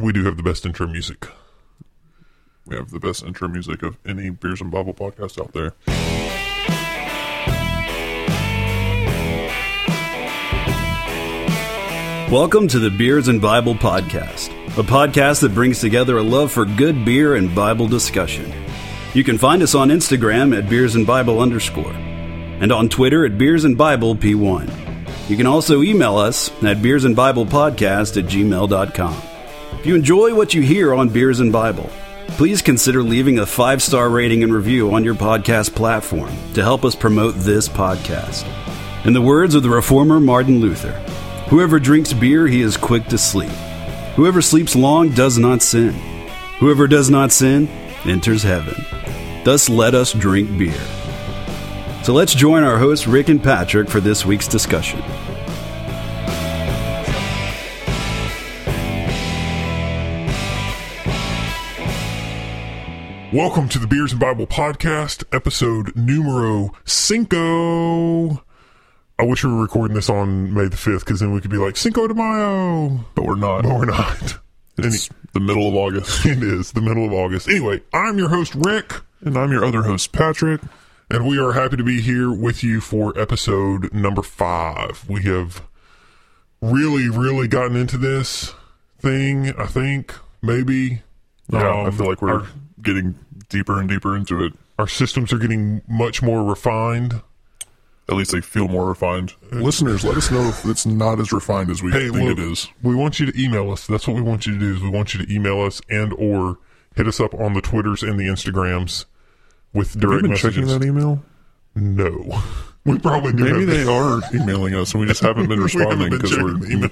We do have the best intro music. We have the best intro music of any Beers and Bible podcast out there. Welcome to the Beers and Bible Podcast, a podcast that brings together a love for good beer and Bible discussion. You can find us on Instagram at Beers and Bible underscore, and on Twitter at Beers and Bible P1. You can also email us at Beers and Bible Podcast at gmail.com. If you enjoy what you hear on Beers and Bible, please consider leaving a five star rating and review on your podcast platform to help us promote this podcast. In the words of the reformer Martin Luther, Whoever drinks beer, he is quick to sleep. Whoever sleeps long does not sin. Whoever does not sin enters heaven. Thus let us drink beer. So let's join our hosts Rick and Patrick for this week's discussion. Welcome to the Beers and Bible Podcast, episode numero cinco. I wish we were recording this on May the 5th because then we could be like Cinco de Mayo. But we're not. But we're not. It's the middle of August. It is the middle of August. Anyway, I'm your host, Rick, And I'm your other host, Patrick. and we are happy to be here with you for episode number five. We have really, really gotten into this thing, I think, maybe. Yeah, I Um, feel like we're our, getting deeper and deeper into it. our systems are getting much more refined. At least they feel more refined. Listeners, let us know if it's not as refined as we Hey, think look, it is. we want you to email us. That's what we want you to do. Is we want you to email us and or hit us up on the Twitters and the Instagrams with Have direct been messages. checking that email? No, we probably do. Maybe they are emailing us and we just haven't been responding because we're email.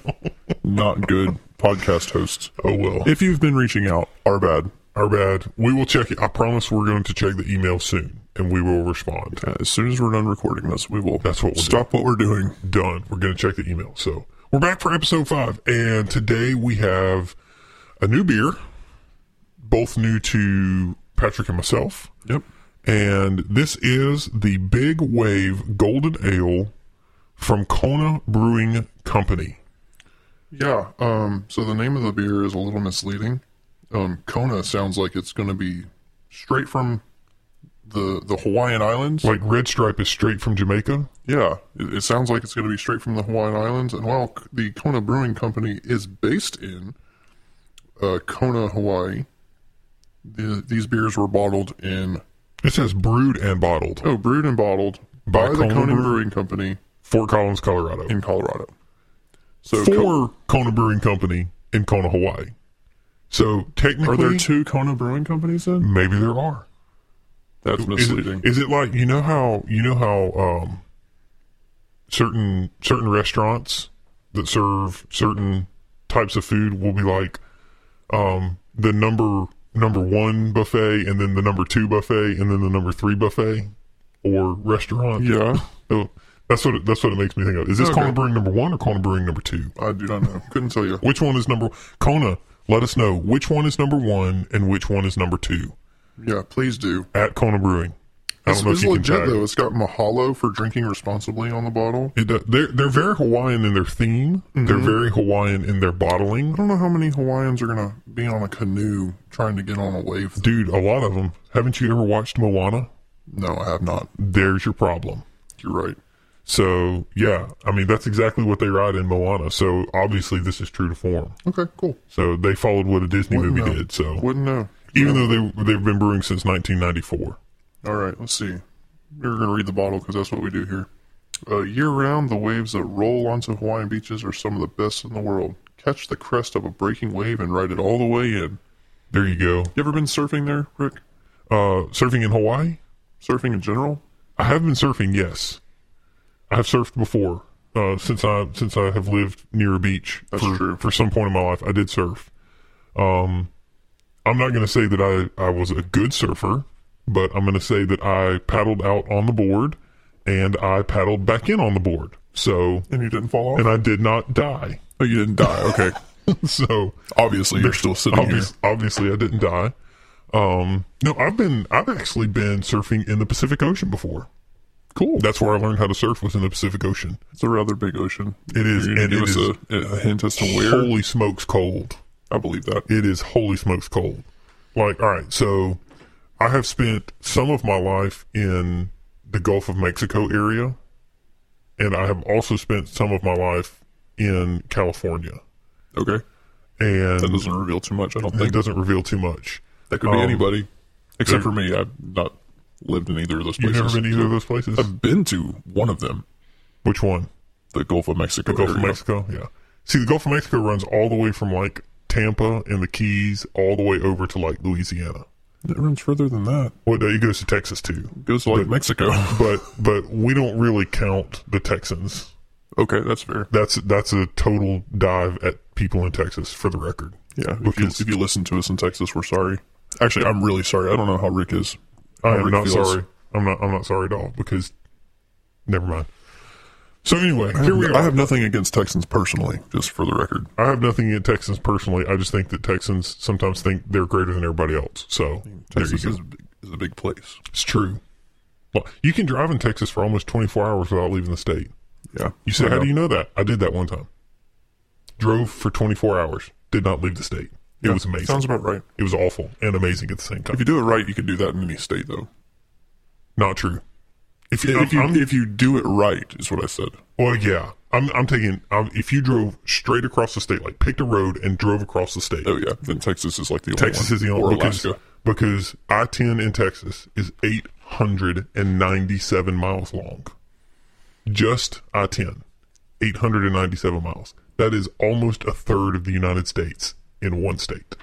not good podcast hosts. oh well, If you've been reaching out, our bad. Our bad. We will check it. I promise we're going to check the email soon, and we will respond. Uh, As soon as we're done recording this, we will That's what we'll stop what we're doing. Done. We're going to check the email. So we're back for episode five, and today we have a new beer, both new to Patrick and myself. Yep. and this is the Big Wave Golden Ale from Kona Brewing Company. Yeah. Um, so the name of the beer is a little misleading. Um, Kona sounds like it's going to be straight from the the Hawaiian Islands. Like Red Stripe is straight from Jamaica. Yeah, it, it sounds like it's going to be straight from the Hawaiian Islands. And while the Kona Brewing Company is based in uh, Kona, Hawaii, the, these beers were bottled in It says brewed and bottled. oh, brewed and bottled By by, the Kona Kona Brew- Brewing Company Fort Collins, Colorado. in Colorado. So For Ko- Kona Brewing Company in Kona, Hawaii. So technically, are there two Kona Brewing Companies then? maybe there are. That's Is misleading. it, is it like you know how you know how um, certain certain restaurants that serve certain types of food will be like um, the number number one buffet and then the number two buffet and then the number three buffet or restaurant. yeah. So that's what it, that's what it makes me think of. Is this Okay. Kona Brewing number one or Kona Brewing number two? I do not know. Couldn't tell you. Which one is number Kona? Let us know which one is number one and which one is number two Yeah, please do. at Kona Brewing. I It's, don't know if it's you can legit tag. though. It's got Mahalo for drinking responsibly on the bottle. It, does- they're they're very Hawaiian in their theme. They're mm-hmm. very Hawaiian in their bottling. I don't know how many Hawaiians are gonna be on a canoe trying to get on a wave. Dude, a lot of them. Haven't you ever watched Moana? No, I have not. There's your problem. You're right. So yeah, I mean that's exactly what they ride in Moana. So obviously this is true to form. Okay, cool. So they followed what a Disney Wouldn't movie know. did. So Wouldn't know. even though they they've been brewing since 1994. All right, let's see. We're gonna read the bottle because that's what we do here. Uh, year round, the waves that roll onto Hawaiian beaches are some of the best in the world. Catch the crest of a breaking wave and ride it all the way in. There you go. You ever been surfing there, Rick? Uh, surfing in Hawaii. Surfing in general? I have been surfing. Yes, I have surfed before. Uh, since I since I have lived near a beach That's for true. for some point in my life, I did surf. Um, I'm not going to say that I I was a good surfer, but I'm going to say that I paddled out on the board and I paddled back in on the board. So And you didn't fall off? and I did not die. oh, you didn't die. Okay. so Obviously, you're still sitting here. obviously I didn't die. Um, no, I've been I've actually been surfing in the Pacific Ocean before. Cool. That's where I learned how to surf was in the Pacific Ocean. It's a rather big ocean. It is, and give it us is a, a hint as to where. Holy smokes, cold! I believe that. it is holy smokes cold. Like, all right, so I have spent some of my life in the Gulf of Mexico area, and I have also spent some of my life in California. Okay. And That doesn't reveal too much, I don't it think. doesn't reveal too much. That could be um, anybody. Except there- for me. I'm not lived in either of those places. You've never been to either of those places? I've been to one of them, Which one? the Gulf of Mexico. The Gulf of. Mexico? Yeah. See, the Gulf of Mexico runs all the way from like Tampa and the Keys all the way over to like Louisiana. It runs further than that. Well, it goes to Texas too. It goes to like Mexico. But but we don't really count the Texans. okay, that's fair. That's that's a total dive at people in Texas for the record. Yeah, if you, if you listen to us in Texas, we're sorry. Actually, I'm really sorry. I don't know how Rick is. I am not feels. sorry. I'm not I'm not sorry at all because never mind. So anyway, here we are. I have nothing against Texans personally, just for the record. I have nothing against Texans personally. I just think that Texans sometimes think they're greater than everybody else. So Texas is a, big, is a big place. It's true. Well, you can drive in Texas for almost 24 hours without leaving the state. Yeah. You say, how do you know that? I did that one time. Drove for 24 hours, did not leave the state. It Yeah, was amazing. Sounds about right. it was awful and amazing at the same time. If you do it right, you can do that in any state, though. Not true. If you, If you if you do it right, is what I said. well, yeah, I'm, I'm taking. I'm, um, if you drove straight across the state, like picked a road and drove across the state, Oh yeah, then Texas is like the only Texas one. is the only or because Alaska. because I ten in Texas is eight hundred and ninety seven miles long. Just I 10 897 miles. That is almost a third of the United States in one state.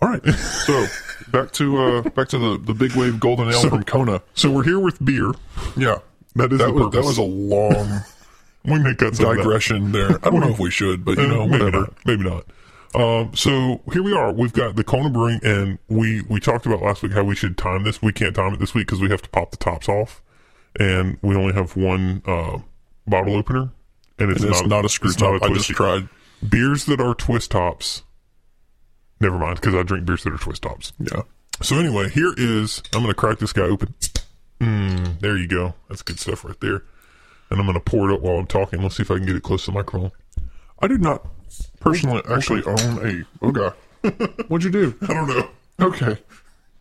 All right, so back to uh back to the the big wave golden ale from Kona. So we're here with beer. Yeah, That is that was that was a long We may cut some of that. digression there. I don't know if we should, but you Uh, know, maybe whatever. not. Maybe not. Um, so here we are. We've got the Kona Brewing, and we we talked about last week how we should time this. We can't time it this week because we have to pop the tops off, and we only have one uh, bottle opener, and it's, And it's not, not a screw not top. I just tried. Beers that are twist tops. Never mind, because I drink beers that are twist tops. Yeah. So anyway, here is I'm going to crack this guy open. Mm, there you go. That's good stuff right there. And I'm going to pour it up while I'm talking. Let's see if I can get it close to the microphone. I did not personally actually own a. Oh god, what'd you do? I don't know. Okay,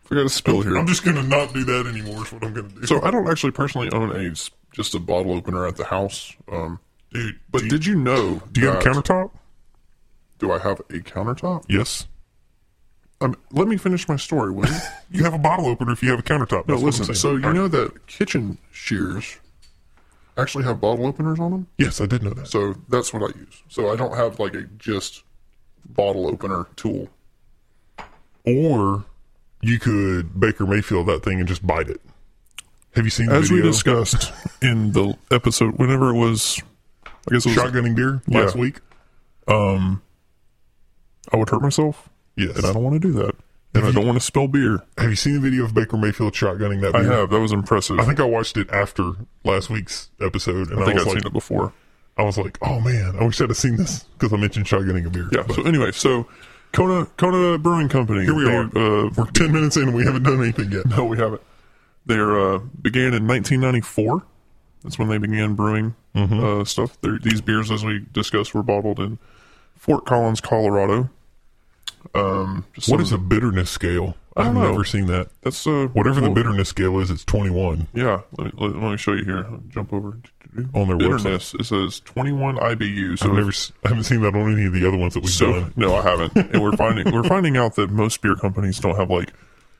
forgot to spill here. I'm just going to not do that anymore. Is what I'm to do. So I don't actually personally own a just a bottle opener at the house. Um, dude, but you, did you know? do you have a countertop? Do I have a countertop? Yes. Um, let me finish my story, will you? You have a bottle opener if you have a countertop. no, That's listen. So you All right. know that kitchen shears actually have bottle openers on them. Yes, I did know that. So that's what I use. So I don't have like a just bottle opener tool. Or you could Baker Mayfield that thing and just bite it. Have you seen the As we discussed in the episode, whenever it was, I guess it was, shotgunning beer last Yeah. week? um, I would hurt myself, Yes. and I don't want to do that, and I don't want to spill beer. Have you seen the video of Baker Mayfield shotgunning that I beer? have. That was impressive. I I think I watched it after last week's episode, and I, think was I've like, seen it before. I was like, oh man, I wish I'd have seen this because I mentioned shotgunning a beer. Yeah. But So anyway, so Kona Kona Brewing Company. here we they, are. Uh, We're ten minutes in, and we haven't done anything yet. no, we haven't. They uh, began in 1994. That's when they began brewing Mm-hmm. uh, stuff. They're, these beers, as we discussed, were bottled in Fort Collins, Colorado. Um, just What some- a bitterness scale? I've know. never seen that. that's uh, Whatever the bitterness scale is, it's twenty-one. Yeah, let me, let, me show you here. I'll jump over On their bitterness. It says 21 IBU. So I've never, I haven't seen that on any of the other ones that we've So done. no, I haven't. And we're finding we're finding out that most beer companies don't have like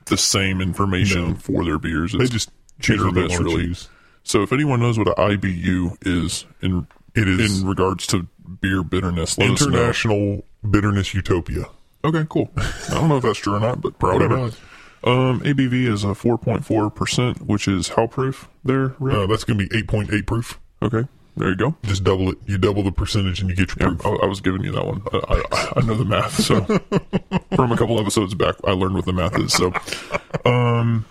the same information No. for their beers. They It's just choose hit or what they miss, want to really. choose. So if anyone knows what an IBU is in It is in regards to beer bitterness, let us know. International Bitterness Utopia. Okay, cool. I don't know if that's true or not, but Probably whatever. not. Um, ABV is a 4.4 percent, which is how proof there. Rick? Uh, that's going to be eight point eight proof. okay, there you go. Just double it. You double the percentage, and you get your Yeah, proof. I, I was giving you that one. I, I, I know the math. So from a couple episodes back, I learned what the math is. So, um,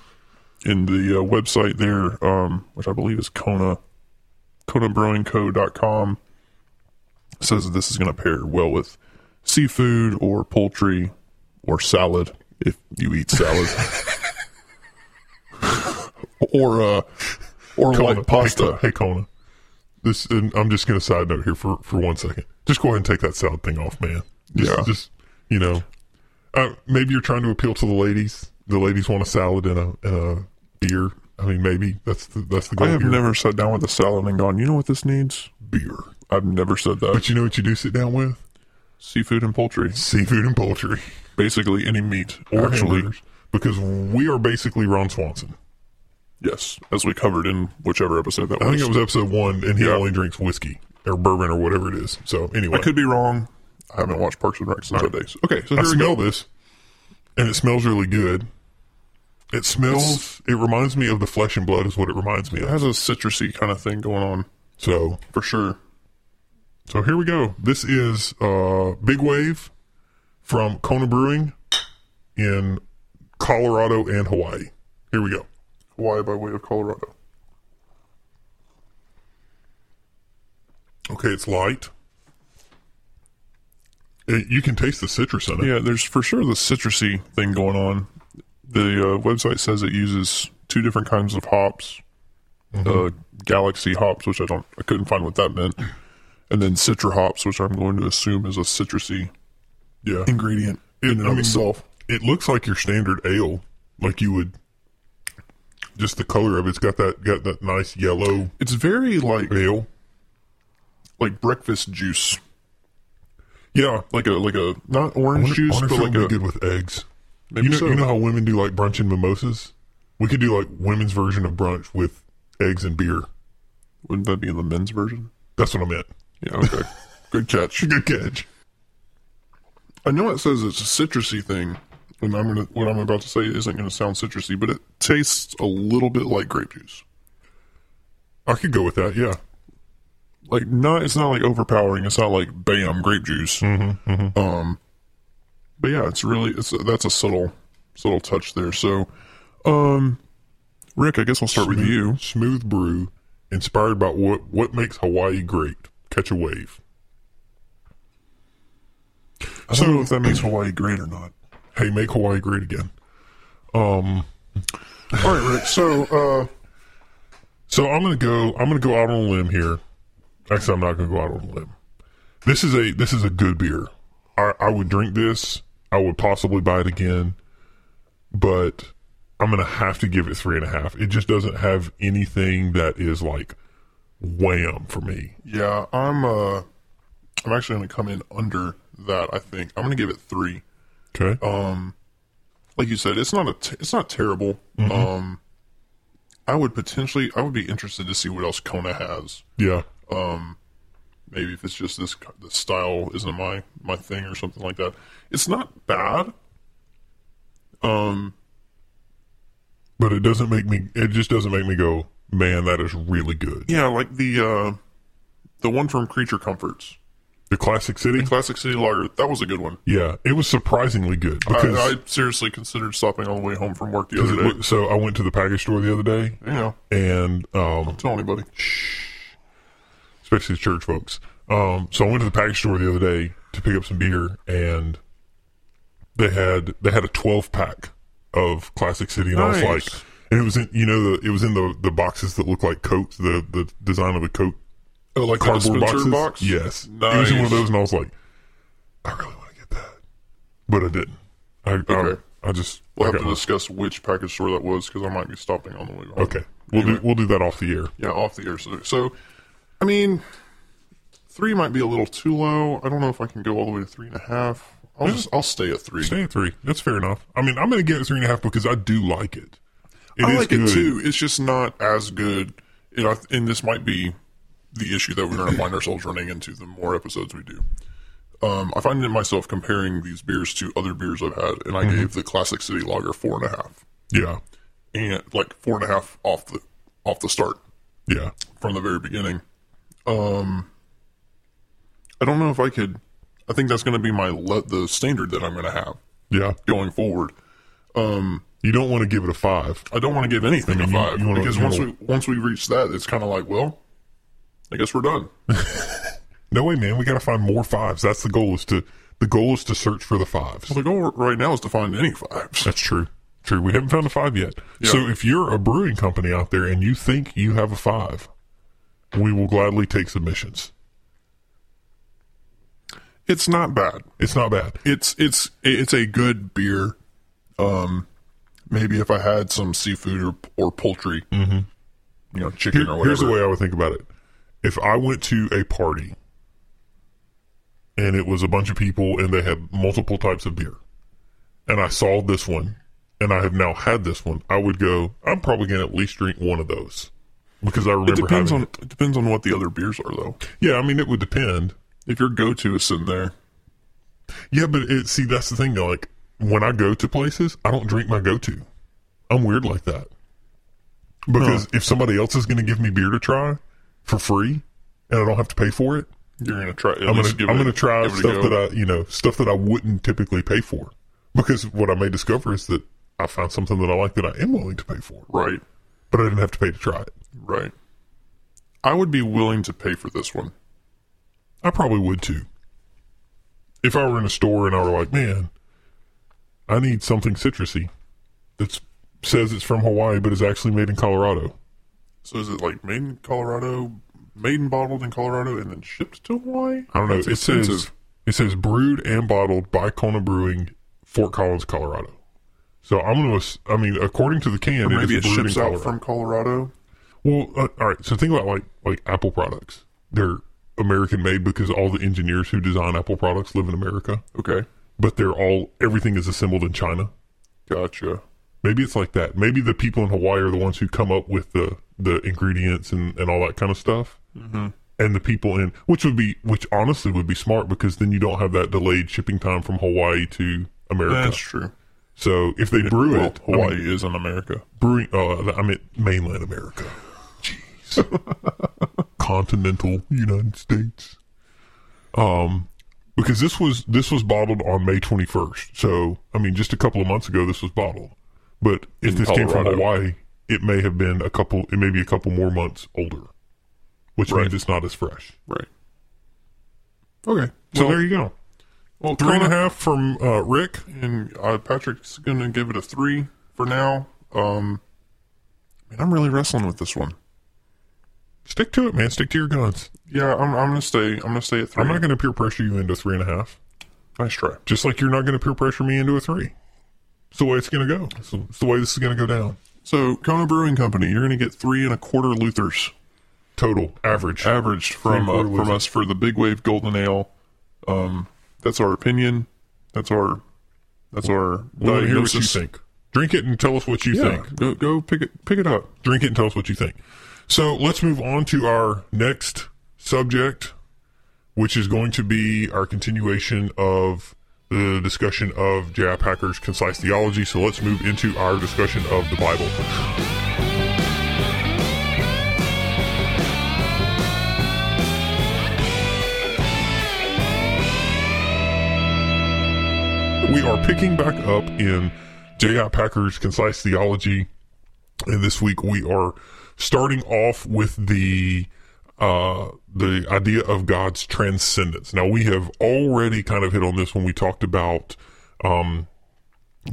in the uh, website there, um, which I believe is Kona, KonaBrewingCo.com, says that this is going to pair well with seafood or poultry or salad if you eat salad, or uh, or Kona, like pasta. Hey, Kona, hey, Kona. This, and I'm just to side note here for, for one second. Just go ahead and take that salad thing off, man. Just, Yeah. just you know, uh, maybe you're trying to appeal to the ladies. The ladies want a salad and a, and a beer. I mean, maybe that's the that's the goal. I have here. never sat down with a salad and gone, you know what this needs? beer, I've never said that. but you know what you do sit down with Seafood and poultry. seafood and poultry Basically any meat. or actually. hamburgers because we are basically Ron Swanson. Yes. As we covered in whichever episode that I was. I think it was episode one, and he Yeah. only drinks whiskey or bourbon or whatever it is. So anyway, I could be wrong. I haven't watched Parks and Rec since that days. Okay, so I here we smell go. this, and it smells really good. It smells. it reminds me of the flesh and blood. Is what it reminds me It of. has a citrusy kind of thing going on So, for sure. So here we go. This is uh, Big Wave from Kona Brewing in Colorado and Hawaii. Here we go. Hawaii by way of Colorado. Okay, it's light. It, you can taste the citrus in it. Yeah, there's for sure the citrusy thing going on. The uh, website says it uses two different kinds of hops, uh, Galaxy hops, which I don't, I couldn't find what that meant, and then Citra hops, which I'm going to assume is a citrusy Yeah. ingredient in and I mean, itself. It looks like your standard ale, like you would. Just the color of it's got that got that nice yellow It's very like ale. like breakfast juice, Yeah, like a like a not orange wonder- juice, but like a be good with eggs. maybe you know, so. you know how women do like brunch and mimosas. We could do like women's version of brunch with eggs and beer. Wouldn't that be in the men's version? That's what I meant. Yeah. Okay. good catch. Good catch. I know it says it's a citrusy thing, and I'm gonna what I'm about to say isn't gonna sound citrusy, but it tastes a little bit like grape juice. I could go with that. Yeah. Like not, it's not like overpowering. It's not like bam grape juice. Mm-hmm, Um, but yeah, it's really it's that's a subtle subtle touch there. So, um, Rick, I guess I'll start with you. Smooth brew, inspired by what what makes Hawaii great. Catch a wave. I don't know if that makes Hawaii great or not. Hey, make Hawaii great again. Um. All right, Rick. So, uh, So I'm gonna go. I'm gonna go out on a limb here. Actually, I'm not gonna go out on a limb. This is a this is a good beer. I, I would drink this. I would possibly buy it again, but I'm gonna have to give it three and a half. It just doesn't have anything that is like wham for me. yeah, I'm uh, I'm actually gonna come in under that. I think I'm gonna give it three. Okay. Um, like you said, it's not a t- it's not terrible. Um, I would potentially I would be interested to see what else Kona has. yeah. Um maybe if it's just this the style isn't my my thing or something like that. It's not bad. Um, But it doesn't make me. It just doesn't make me go, man. That is really good. yeah, like the uh, the one from Creature Comforts, The classic city. Classic City Lager. That was a good one. Yeah, it was surprisingly good because I, I seriously considered stopping on the way home from work the other day. wa- so I went to the package store the other day Yeah. and um, tell anybody. Shh, especially the church folks. Um, so I went to the package store the other day to pick up some beer, and they had they had a twelve pack of Classic City, and I was like, and it was in you know the it was in the the boxes that look like coats, the the design of the coat Oh, like cardboard boxes. box. Yes, it was in one of those, and I was like, I really want to get that, but I didn't. I um, Okay. I, I just We'll I have to got- discuss which package store that was because I might be stopping on the way home. okay. We'll do we'll do that off the air. Yeah, off the air. So, so, I mean, three might be a little too low. I don't know if I can go all the way to three and a half. I'll just I'll stay at three. Stay at three. That's fair enough. I mean, I'm going to get three and a half because I do like it. It I is like good. it too. It's just not as good. You know, and this might be the issue that we're going to find ourselves running into the more episodes we do. Um, I find myself comparing these beers to other beers I've had, and I Mm-hmm. gave the Classic City Lager four and a half, Yeah, and like four and a half off the off the start. yeah. from the very beginning. Um, I don't know if I could. I think that's going to be my le- the standard that I'm going to have Yeah. going forward. Um, You don't want to give it a five. I don't want to give anything I mean, a you- five you wanna- because you once wanna- we once we reach that, it's kind of like, well, I guess we're done. No way, man. We got to find more fives. That's the goal. Is to the goal is to search for the fives. the goal right now is to find any fives. That's true. True. We haven't found a five yet. So if you're a brewing company out there and you think you have a five, we will gladly take submissions. It's not bad. It's not bad. It's it's it's a good beer. Um, maybe if I had some seafood or or poultry, mm-hmm. you know, chicken Here- or whatever. here's the way I would think about it. If I went to a party and it was a bunch of people and they had multiple types of beer, and I saw this one and I have now had this one, I would go, I'm probably going to at least drink one of those because I remember It depends having on it depends on what the other beers are though. Yeah, I mean, it would depend. If your go to is sitting there, Yeah, but it, see, that's the thing. Though, like when I go to places, I don't drink my go-to. I'm weird like that because if somebody else is going to give me beer to try for free and I don't have to pay for it, you're gonna try. I'm I'm gonna try give it a stuff go. that I you know stuff that I wouldn't typically pay for because what I may discover is that I found something that I like that I am willing to pay for, right, but I didn't have to pay to try it. right. I would be willing to pay for this one. I probably would too. If I were in a store and I were like, man, I need something citrusy that says it's from Hawaii but is actually made in Colorado. So is it like made in Colorado, made and bottled in Colorado, and then shipped to Hawaii? I don't know. That's it says it says brewed and bottled by Kona Brewing, Fort Collins, Colorado. So I'm gonna. I mean, according to the can, Or maybe it it is brewed ships out Colorado. from Colorado. Well, uh, all right. So think about like like Apple products. They're American made because all the engineers who design Apple products live in America, Okay, but they're all everything is assembled in China. gotcha. Maybe it's like that. Maybe the people in Hawaii are the ones who come up with the the ingredients and and all that kind of stuff. Mm-hmm. And the people in which would be which honestly would be smart because then you don't have that delayed shipping time from Hawaii to America. That's true. so if they brew well, it, I Hawaii mean, is in America. brewing. Uh, I meant mainland America. Jeez, continental United States. Um, because this was this was bottled on May twenty first. So I mean, just a couple of months ago, this was bottled. But if In this came from Hawaii, it may have been a couple. It may be a couple more months older, which Right. means it's not as fresh. Right. Okay. So well, there you go. well, Three and a half from uh, Rick. and uh, Patrick's going to give it a three for now. Um, man, I'm really wrestling with this one. Stick to it, man. Stick to your guns. Yeah, I'm, I'm going to stay. I'm going to stay at 3 I'm not going to peer pressure you into three and a half. nice try. Just like you're not going to peer pressure me into a three. It's the way it's going to go. It's, it's the way this is going to go down. So Kona Brewing Company, you're going to get three and a quarter Luthers Total average. averaged from uh, from us for the Big Wave Golden Ale. Um, that's our opinion. That's our that's our We want to hear what you diagnosis. think. Drink it and tell us what you Yeah, think. go go pick it pick it up. Drink it and tell us what you think. So let's move on to our next subject, which is going to be our continuation of the discussion of J.I. Packer's concise theology. So let's move into our discussion of the Bible. We are picking back up in J.I. Packer's concise theology. And this week we are starting off with the uh, the idea of God's transcendence. Now we have already kind of hit on this when we talked about um,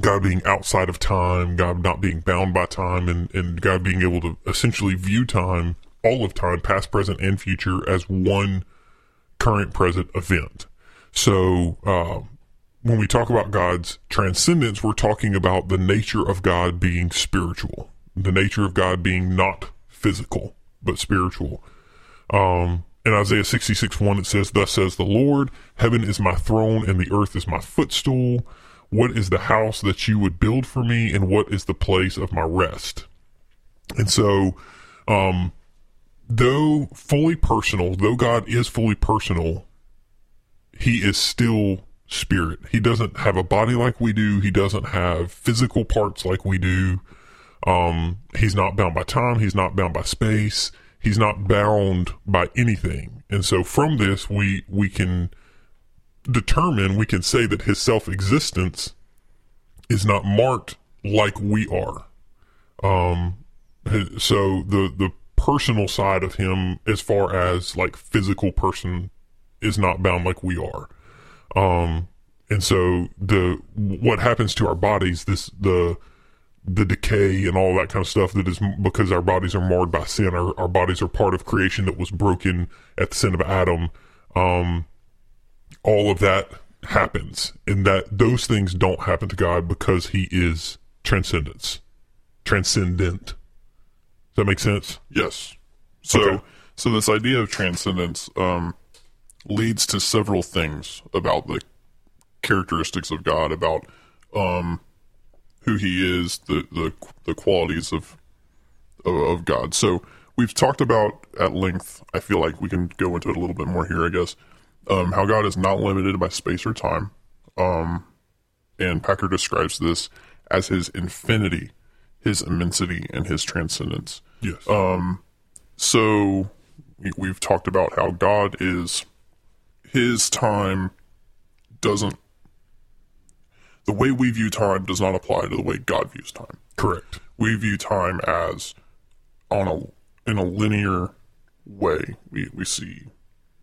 God being outside of time, God not being bound by time, and, and God being able to essentially view time, all of time, past, present, and future, as one current, present event. So uh, when we talk about God's transcendence, we're talking about the nature of God being spiritual, the nature of God being not physical, but spiritual. Um, in Isaiah 66 1, it says, Thus says the Lord, Heaven is my throne, and the earth is my footstool. What is the house that you would build for me, and what is the place of my rest? And so, um, though fully personal, though God is fully personal, he is still spirit. He doesn't have a body like we do. He doesn't have physical parts like we do. Um, he's not bound by time. He's not bound by space. He's not bound by anything. And so from this, we, we can determine, we can say that his self-existence is not marked like we are. Um, so the, the personal side of him, as far as like physical person, is not bound like we are. Um, and so the what happens to our bodies, this the the decay and all that kind of stuff that is because our bodies are marred by sin. Our, our bodies are part of creation that was broken at the sin of Adam. Um, all of that happens, and that those things don't happen to God because He is transcendence, transcendent. Does that make sense? Yes. So, Okay. so this idea of transcendence um, leads to several things about the characteristics of God, about um, who He is, the the the qualities of, of of God. So we've talked about at length. I feel like we can go into it a little bit more here. I guess um, how God is not limited by space or time. Um, and Packer describes this as His infinity, His immensity, and His transcendence. Yes. So we've talked about how God is his time doesn't the way we view time does not apply to the way God views time. Correct. We view time as on a in a linear way. We we see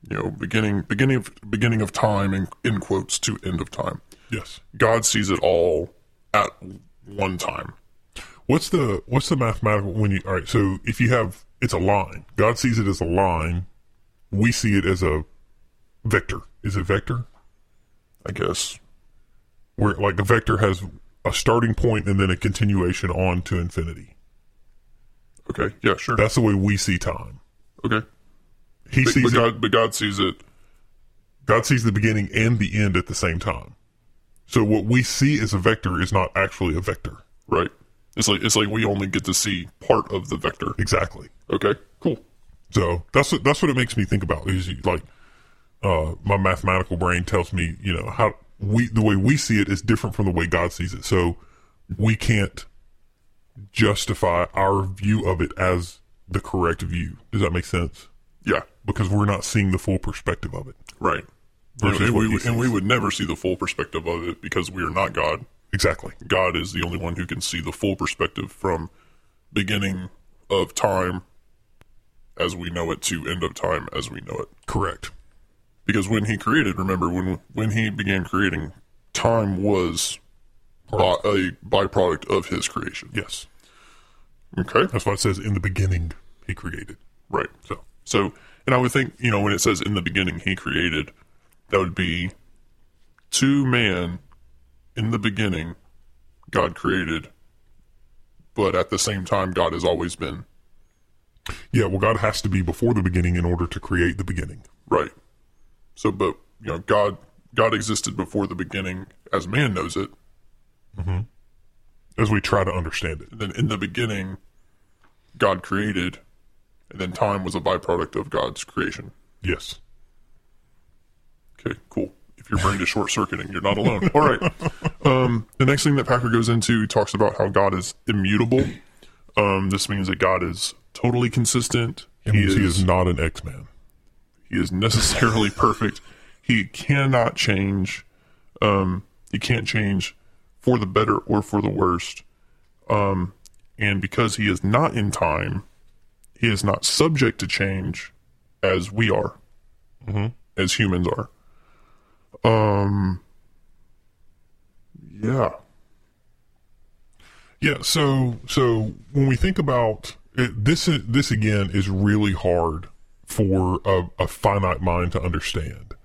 you know beginning beginning of beginning of time in, in quotes to end of time. Yes. God sees it all at one time. What's the what's the mathematical when you all right? So if you have it's a line. God sees it as a line. We see it as a vector. Is it a vector? I guess. Where like a vector has a starting point and then a continuation on to infinity. Okay. Yeah. Sure. That's the way we see time. okay. He But, sees but it, God, but God sees it God sees the beginning and the end at the same time. So what we see as a vector is not actually a vector. Right. It's like it's like we only get to see part of the vector. Exactly. Okay. Cool. So that's what that's what it makes me think about. Is like uh, my mathematical brain tells me, you know, how we the way we see it is different from the way God sees it. So we can't justify our view of it as the correct view. Does that make sense? Yeah. Because we're not seeing the full perspective of it. Right. And, what we, and we would never see the full perspective of it because we are not God. Exactly. God is the only one who can see the full perspective from beginning of time as we know it to end of time as we know it. Correct. Because when he created, remember when when he began creating, time was by, a byproduct of his creation. Yes. Okay. That's why it says in the beginning he created. Right. So So, and I would think, you know, when it says in the beginning he created, that would be to man in the beginning God created, but at the same time God has always been. yeah, well, God has to be before the beginning in order to create the beginning. Right. So, but, you know, God God existed before the beginning as man knows it. As we try to understand it. And then in the beginning God created, and then time was a byproduct of God's creation. Yes. Okay, cool. If your brain is short circuiting, you're not alone. All right. Um, the next thing that Packer goes into, he talks about how God is immutable. Um, this means that God is totally consistent. It means he is not an X Man. He is necessarily perfect. He cannot change. Um, he can't change for the better or for the worst. Um, and because he is not in time, he is not subject to change as we are, as humans are. Um, yeah. Yeah, so so when we think about it, this, is- this again is really hard for a, a finite mind to understand,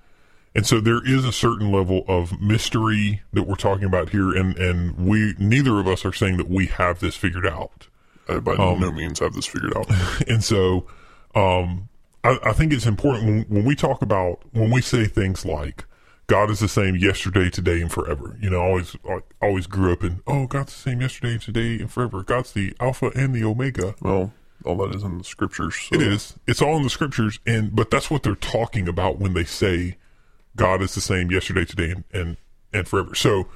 and so there is a certain level of mystery that we're talking about here, and and we neither of us are saying that we have this figured out, I by no means have this figured out. and so um, I, I think it's important when, when we talk about when we say things like God is the same yesterday, today, and forever. You know, I always I always grew up in oh, God's the same yesterday, today, and forever. God's the Alpha and the Omega. well, all that is in the scriptures. So. It is. It's all in the scriptures, and but that's what they're talking about when they say God is the same yesterday, today, and and, and forever. So,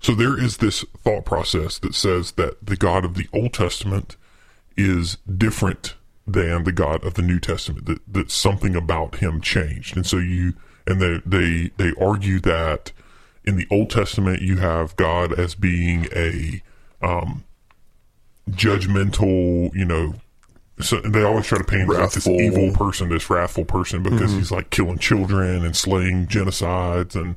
so there is this thought process that says that the God of the Old Testament is different than the God of the New Testament. That that something about him changed, and so you and they they they argue that in the Old Testament you have God as being a um, judgmental, you know. So they always try to paint him as this evil person, this wrathful person, because he's like killing children and slaying genocides, and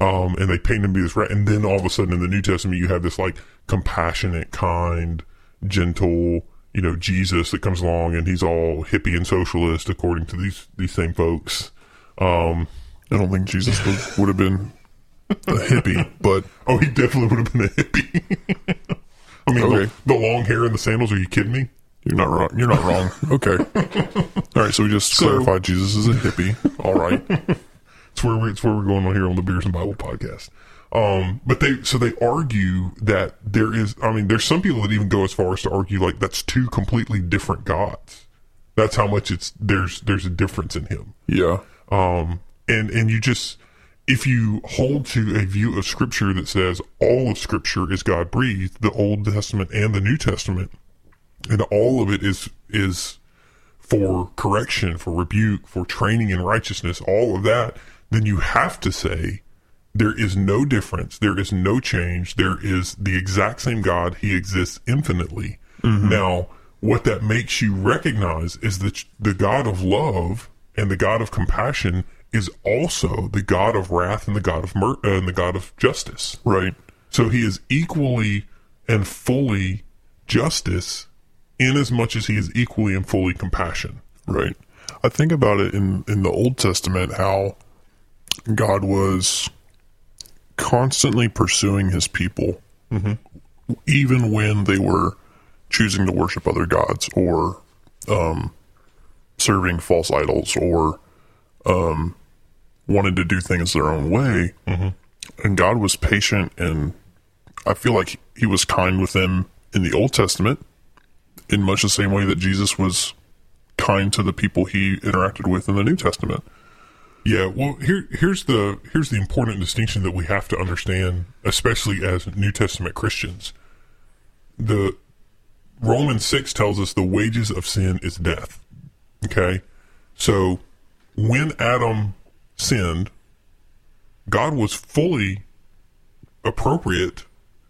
um, and they paint him to be this. Ra- and then all of a sudden in the New Testament you have this like compassionate, kind, gentle, you know, Jesus that comes along, and he's all hippie and socialist according to these these same folks. Um, I don't think Jesus was, would have been a hippie, but Oh, he definitely would have been a hippie. I mean, Okay. the, the long hair and the sandals. Are you kidding me? You're not wrong. You're not wrong. Okay. All right. So we just So- clarified Jesus is a hippie. All right. It's where we, it's where we're going on here on the Beers and Bible podcast. Um, but they so they argue that there is. I mean, there's some people that even go as far as to argue like that's two completely different gods. That's how much it's there's there's a difference in him. Yeah. Um, and and you just if you hold to a view of Scripture that says all of Scripture is God breathed, the Old Testament and the New Testament, and all of it is is for correction, for rebuke, for training in righteousness, all of that, then you have to say there is no difference, there is no change, there is the exact same God, He exists infinitely. Now, what that makes you recognize is that the God of love and the God of compassion is also the God of wrath and the God of mur- uh, and the God of justice. Right. So he is equally and fully justice in as much as he is equally and fully compassion. Right. I think about it in in the Old Testament how God was constantly pursuing His people, even when they were choosing to worship other gods or um, serving false idols or um, wanted to do things their own way. And God was patient, and I feel like He was kind with them in the Old Testament, in much the same way that Jesus was kind to the people he interacted with in the New Testament. Yeah, well, here here's the here's the important distinction that we have to understand, especially as New Testament Christians. The Romans six tells us the wages of sin is death. Okay, so when Adam sinned, God was fully appropriate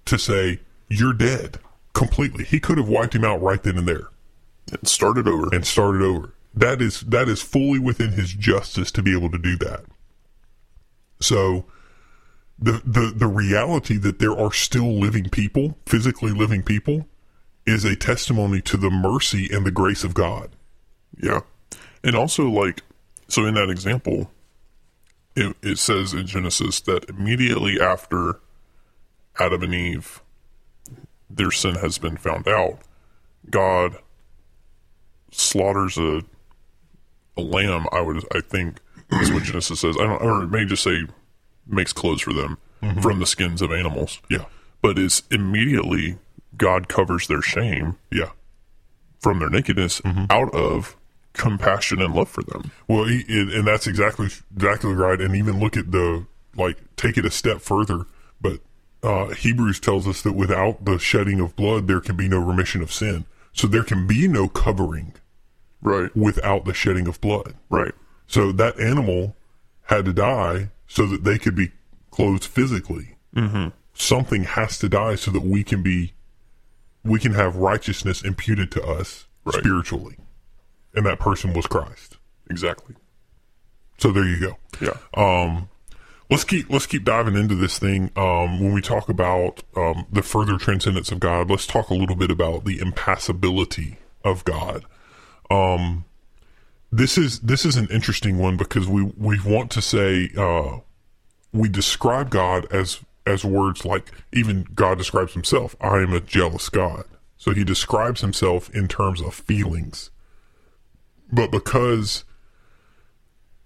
to say you're dead completely. He could have wiped him out right then and there And started over. and started over. That is that is fully within his justice to be able to do that. So the the the reality that there are still living people, physically living people, is a testimony to the mercy and the grace of God. Yeah. And also, like, so in that example, it, it says in Genesis that immediately after Adam and Eve, their sin has been found out, God slaughters a a lamb. I would, I think, is what Genesis says. I don't, or it may just say makes clothes for them mm-hmm. from the skins of animals. Yeah. But is immediately God covers their shame Yeah. from their nakedness mm-hmm. out of compassion and love for them. Well, he, and and that's exactly exactly right. And even look at the like take it a step further. But uh, Hebrews tells us that without the shedding of blood, there can be no remission of sin. So there can be no covering Right. without the shedding of blood. Right. So that animal had to die so that they could be clothed physically. Mm-hmm. Something has to die so that we can be, we can have righteousness imputed to us Right. spiritually, and that person was Christ. Exactly. So there you go. Yeah. Um, let's keep let's keep diving into this thing. Um, when we talk about um, the further transcendence of God, let's talk a little bit about the impassibility of God. Um, this is this is an interesting one because we we want to say uh, we describe God as as words like even God describes himself. I am a jealous God. So he describes himself in terms of feelings. But because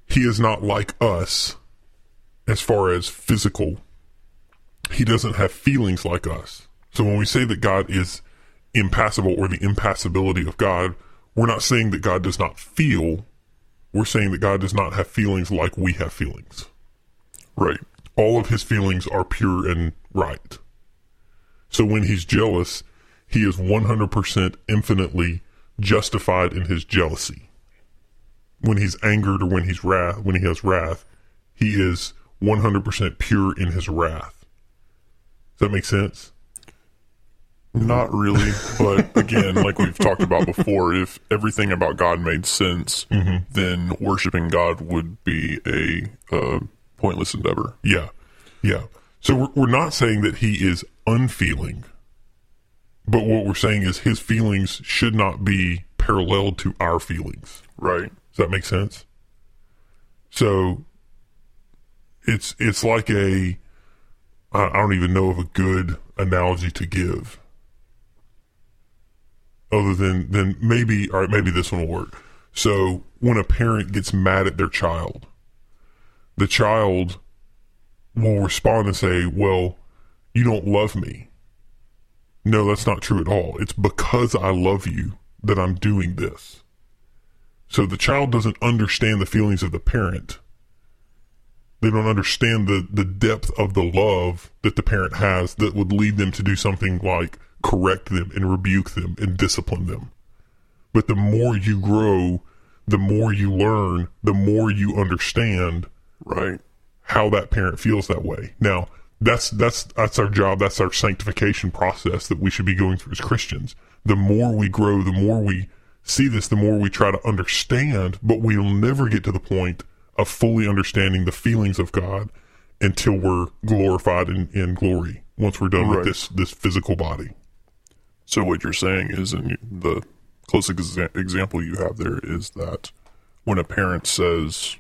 he is not like us as far as physical. He doesn't have feelings like us. So when we say that God is impassible or the impassibility of God, we're not saying that God does not feel. We're saying that God does not have feelings like we have feelings. Right. All of his feelings are pure and right. So when he's jealous, he is 100% infinitely justified in his jealousy. When he's angered or when he's wrath, when he has wrath, he is 100% pure in his wrath. Does that make sense? Not really, but again, like we've talked about before, if everything about God made sense, then worshiping God would be a uh, pointless endeavor. Yeah. Yeah. So we're, we're not saying that he is unfeeling, but what we're saying is his feelings should not be parallel to our feelings. Right. Does that make sense? So it's it's like a I, don't even know of a good analogy to give. Other than than maybe all right maybe this one will work. So when a parent gets mad at their child the child will respond and say well you don't love me. No that's not true at all. It's because i love you that i'm doing this. So the child doesn't understand the feelings of the parent they don't understand the, the depth of the love that the parent has that would lead them to do something like correct them and rebuke them and discipline them. But the more you grow, the more you learn, the more you understand Right. how that parent feels that way. Now, that's that's that's our job. That's our sanctification process that we should be going through as Christians. The more we grow, the more we see this, the more we try to understand, but we'll never get to the point of fully understanding the feelings of God until we're glorified in, in glory once we're done Right. with this this physical body. So what you're saying is, and the closest exa- example you have there is that when a parent says,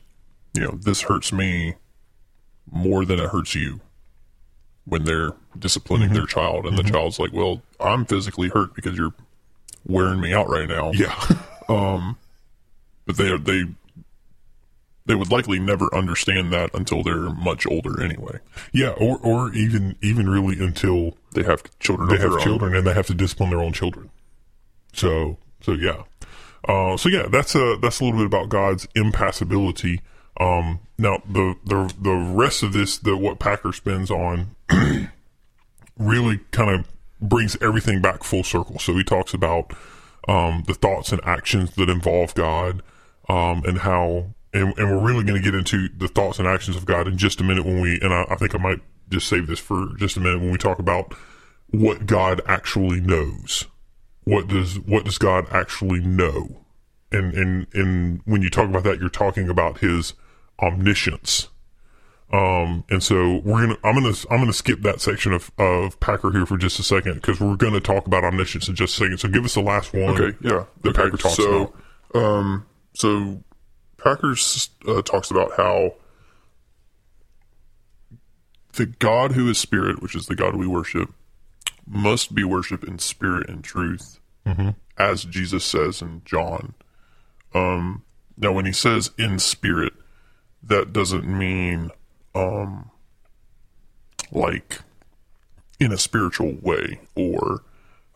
you know, this hurts me more than it hurts you, when they're disciplining their child, and the child's like, well, I'm physically hurt because you're wearing me out right now. Yeah. um, But they they they would likely never understand that until they're much older anyway. yeah, or or even even really until They have children. they have their own. children and they have to discipline their own children. So so yeah. Uh, so yeah, that's a that's a little bit about God's impassibility. Um, now the the the rest of this, the what Packer spends on, really kind of brings everything back full circle. So he talks about um, the thoughts and actions that involve God, um, and how, and, and we're really going to get into the thoughts and actions of God in just a minute when we, and I, I think I might just save this for just a minute when we talk about what God actually knows. What does what does God actually know? And and and when you talk about that, you're talking about His omniscience. Um, and so we're gonna I'm gonna I'm gonna skip that section of of Packer here for just a second because we're gonna talk about omniscience in just a second. So give us the last one. Okay, yeah. The okay, Packer talks so, um, so Packers uh, talks about how the God who is spirit, which is the God we worship, must be worshipped in spirit and truth, as Jesus says in John. Um, now, when he says in spirit, that doesn't mean um, like in a spiritual way or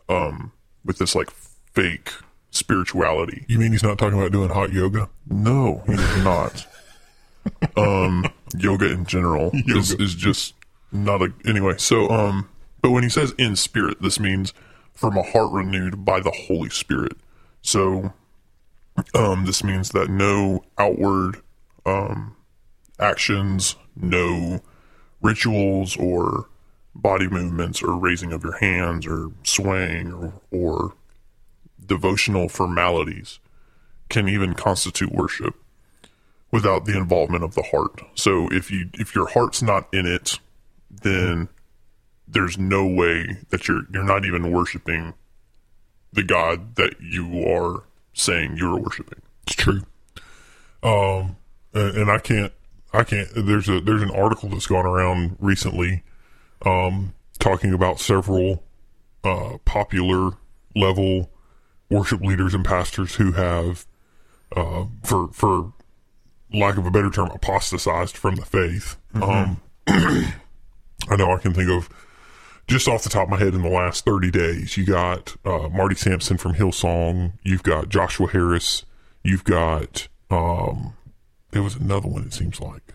um, with this like fake spirituality. You mean he's not talking about doing hot yoga? No, he's not. um, yoga in general is, is just not a anyway. So, um, but when he says in spirit, this means from a heart renewed by the Holy Spirit. So, um, this means that no outward um actions, no rituals or body movements or raising of your hands or swaying or, or devotional formalities can even constitute worship without the involvement of the heart. So if you if your heart's not in it, then there's no way that you're you're not even worshiping the God that you are saying you're worshiping. It's true. Um, and, and I can't, I can't. There's a there's an article that's gone around recently, um, talking about several uh, popular level worship leaders and pastors who have, uh, for for lack of a better term, apostatized from the faith. Um, I know I can think of just off the top of my head in the last 30 days, you got uh, Marty Sampson from Hillsong. You've got Joshua Harris. You've got, um, there was another one, it seems like.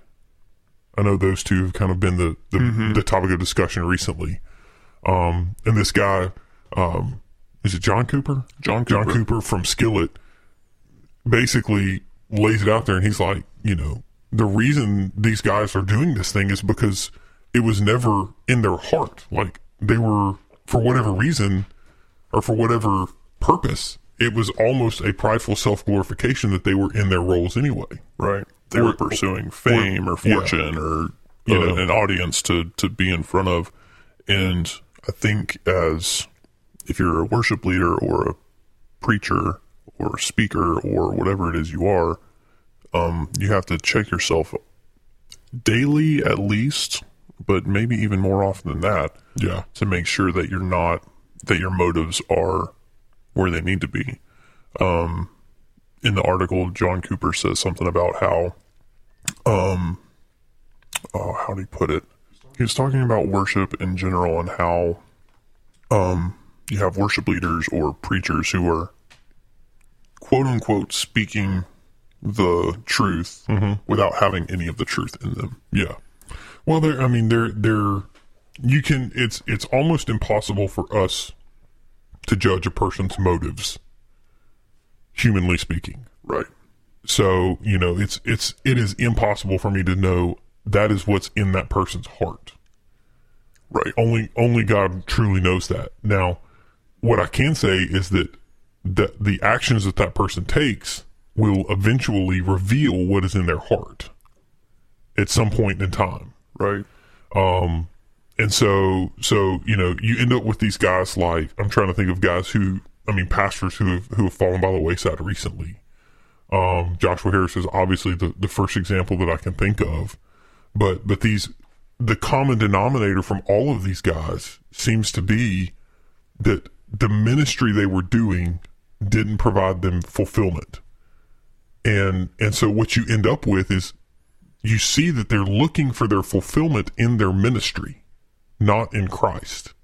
I know those two have kind of been the, the, the topic of discussion recently. Um, and this guy, um, is it John Cooper? John John Cooper. Cooper from Skillet basically lays it out there and he's like, you know, the reason these guys are doing this thing is because it was never in their heart. Like they were, for whatever reason or for whatever purpose, it was almost a prideful self glorification that they were in their roles anyway. Right. They Or- were pursuing fame or, yeah. fortune or You uh, know. an audience to, to be in front of. And I think as if you're a worship leader or a preacher or a speaker or whatever it is you are, um, you have to check yourself daily at least, but maybe even more often than that Yeah. to make sure that you're not that your motives are where they need to be. Um, in the article, John Cooper says something about how, um, oh, how do he put it? He was talking about worship in general and how, um, you have worship leaders or preachers who are, quote unquote, speaking the truth mm-hmm. without having any of the truth in them. Yeah. Well, there. I mean, there. There. You can. It's. It's almost impossible for us to judge a person's motives, humanly speaking. Right. So you know, it's. It's. It is impossible for me to know that is what's in that person's heart. Right. Only. Only God truly knows that. Now, what I can say is that the the actions that that person takes will eventually reveal what is in their heart at some point in time. Right. Um, and so, so you know, you end up with these guys like I'm trying to think of guys who, I mean, pastors who have who have fallen by the wayside recently. Um, Joshua Harris is obviously the the first example that I can think of, but but these the common denominator from all of these guys seems to be that the ministry they were doing didn't provide them fulfillment. And and so what you end up with is you see that they're looking for their fulfillment in their ministry, not in Christ.